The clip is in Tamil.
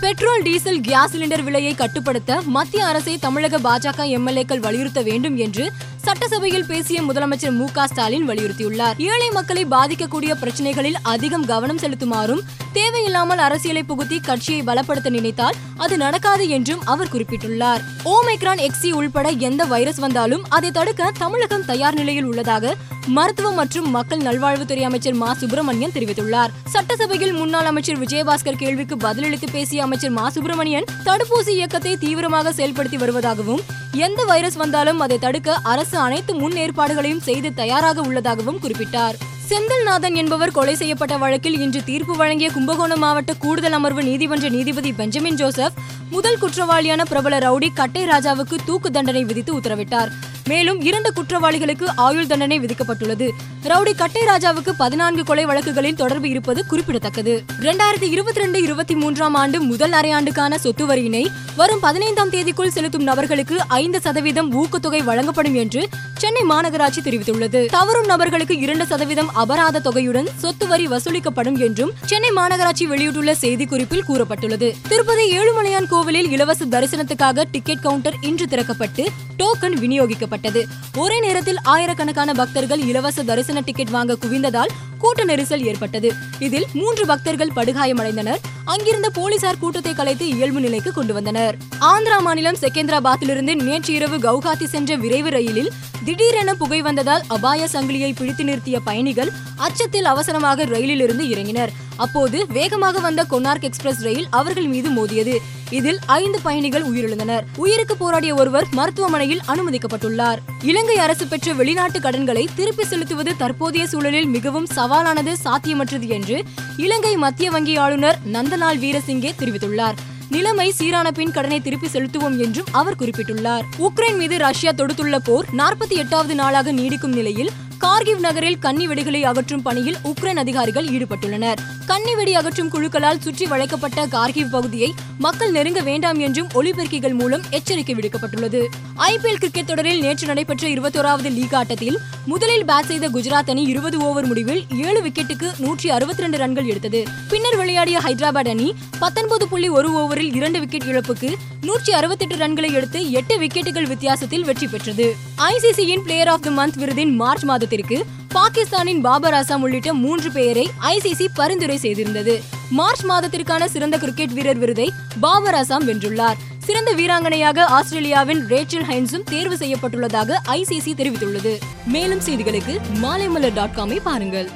பெட்ரோல் டீசல் கேஸ் சிலிண்டர் விலையை கட்டுப்படுத்த மத்திய அரசை தமிழக பாஜக எம்எல்ஏக்கள் வலியுறுத்த வேண்டும் என்று சட்டசபையில் பேசிய முதலமைச்சர் மு ஸ்டாலின் வலியுறுத்தியுள்ளார். ஏழை மக்களை பாதிக்கக்கூடிய பிரச்சனைகளில் அதிகம் கவனம் செலுத்துமாறும் தேவையில்லாமல் அரசியலை புகுத்தி கட்சியை பலப்படுத்த நினைத்தால் அது நடக்காது என்றும் அவர் குறிப்பிட்டுள்ளார். ஓமைக்ரான் எக்ஸி உள்பட எந்த வைரஸ் வந்தாலும் அதை தடுக்க தமிழகம் தயார் நிலையில் உள்ளதாக மருத்துவ மற்றும் மக்கள் நல்வாழ்வுத்துறை அமைச்சர் மா. சுப்பிரமணியன் தெரிவித்துள்ளார். சட்டசபையில் முன்னாள் அமைச்சர் விஜயபாஸ்கர் கேள்விக்கு பதிலளித்து பேசிய அமைச்சர் மா. சுப்பிரமணியன் தடுப்பூசி இயக்கத்தை தீவிரமாக செயல்படுத்தி வருவதாகவும் எந்த வைரஸ் வந்தாலும் அதை தடுக்க அரசு அனைத்து முன் ஏற்பாடுகளையும் செய்து தயாராக உள்ளதாகவும் குறிப்பிட்டார். செந்தில்நாதன் என்பவர் கொலை செய்யப்பட்ட வழக்கில் இன்று தீர்ப்பு வழங்கிய கும்பகோணம் மாவட்ட கூடுதல் அமர்வு நீதிமன்ற நீதிபதி பெஞ்சமின் ஜோசப் முதல் குற்றவாளியான பிரபல ரவுடி கட்டை ராஜாவுக்கு தூக்கு தண்டனை விதித்து உத்தரவிட்டார். மேலும் இரண்டு குற்றவாளிகளுக்கு ஆயுள் தண்டனை விதிக்கப்பட்டுள்ளது. ரவுடி கட்டை ராஜாவுக்கு பதினான்கு கொலை வழக்குகளில் தொடர்பு இருப்பது குறிப்பிடத்தக்கது. இரண்டாயிரத்தி இருபத்தி ரெண்டு இருபத்தி மூன்றாம் ஆண்டு முதல் அரையாண்டுக்கான சொத்து வரியினை வரும் பதினைந்தாம் தேதிக்குள் செலுத்தும் நபர்களுக்கு ஐந்து சதவீதம் ஊக்கத்தொகை வழங்கப்படும் என்று சென்னை மாநகராட்சி தெரிவித்துள்ளது. தவறும் நபர்களுக்கு இரண்டு சதவீதம் அபராத தொகையுடன் சொத்து வரி வசூலிக்கப்படும் என்றும் சென்னை மாநகராட்சி வெளியிட்டுள்ள செய்திக்குறிப்பில் கூறப்பட்டுள்ளது. திருப்பதி ஏழுமலையான் கோவிலில் இலவச தரிசனத்துக்காக டிக்கெட் கவுண்டர் இன்று திறக்கப்பட்டு டோக்கன் விநியோகிக்கப்பட்டது. ஒரே நேரத்தில் ஆயிரக்கணக்கான பக்தர்கள் இலவச தரிசன டிக்கெட் வாங்க குவிந்ததால் கூட்ட நெரிசல் ஏற்பட்டது. இதில் மூன்று பக்தர்கள் படுகாயமடைந்தனர். அங்கிருந்த போலீசார் கூட்டத்தை கலைத்து இயல்பு நிலைக்கு கொண்டு வந்தனர். ஆந்திரா மாநிலம் செகந்திராபாத்திலிருந்து நேற்று இரவு கவுகாத்தி சென்ற விரைவு ரயிலில் திடீரென புகை வந்ததால் அபாய சங்கிலியை பிடித்து நிறுத்திய பயணிகள் அச்சத்தில் அவசரமாக ரயிலில் இருந்து இறங்கினர். அப்போது வேகமாக வந்த கொனார்க் எக்ஸ்பிரஸ் ரயில் அவர்கள் மீது மோதியது. இதில் ஐந்து பயணிகள் உயிரிழந்தனர். உயிருக்கு போராடிய ஒருவர் மருத்துவமனையில் அனுமதிக்கப்பட்டுள்ளார். இலங்கை அரசு பெற்ற வெளிநாட்டு கடன்களை திருப்பி செலுத்துவது தற்போதைய சூழலில் மிகவும் சவாலானது சாத்தியமற்றது என்று இலங்கை மத்திய வங்கி ஆளுநர் நந்த நந்தலால் வீரசிங்கே தெரிவித்துள்ளார். நிலைமை சீரான பின் கடனை திருப்பி செலுத்துவோம் என்றும் அவர் குறிப்பிட்டுள்ளார். உக்ரைன் மீது ரஷ்யா தொடுத்துள்ள போர் நாற்பத்தி எட்டாவது நாளாக நீடிக்கும் நிலையில் கார்கிவ் நகரில் கன்னி வெடிகளை அகற்றும் பணியில் உக்ரைன் அதிகாரிகள் ஈடுபட்டுள்ளனர். கன்னி வெடி அகற்றும் குழுக்களால் சுற்றி வளைக்கப்பட்ட கார்கிவ் பகுதியை மக்கள் நெருங்க வேண்டாம் என்றும் ஒலிபெருக்கிகள் மூலம் எச்சரிக்கை விடுக்கப்பட்டுள்ளது. ஐபிஎல் கிரிக்கெட் தொடரில் நேற்று நடைபெற்ற இருபத்தோராவது லீக் ஆட்டத்தில் முதலில் பேட் செய்த குஜராத் அணி இருபது ஓவர் முடிவில் ஏழு விக்கெட்டுக்கு நூற்றி அறுபத்தி ரெண்டு ரன்கள் எடுத்தது. பின்னர் விளையாடிய ஹைதராபாத் அணி பத்தொன்பது புள்ளி ஒரு ஓவரில் இரண்டு விக்கெட் இழப்புக்கு நூற்றி அறுபத்தெட்டு ரன்களை எடுத்து எட்டு விக்கெட்டுகள் வித்தியாசத்தில் வெற்றி பெற்றது. ஐசிசியின் பிளேயர் ஆஃப் தி மந்த் விருதின் மார்ச் மாதத்திற்கு பாகிஸ்தானின் பாபர் அசாம் உள்ளிட்ட மூன்று பெயரை ஐசிசி பரிந்துரை செய்திருந்தது. மார்ச் மாதத்திற்கான சிறந்த கிரிக்கெட் வீரர் விருதை பாபர் அசாம் வென்றுள்ளார். சிறந்த வீராங்கனையாக ஆஸ்திரேலியாவின் ரேச்சல் ஹைன்ஸும் தேர்வு செய்யப்பட்டுள்ளதாக ஐசிசி தெரிவித்துள்ளது. மேலும் செய்திகளுக்கு மாலைமலர் டாட் காமை பாருங்கள்.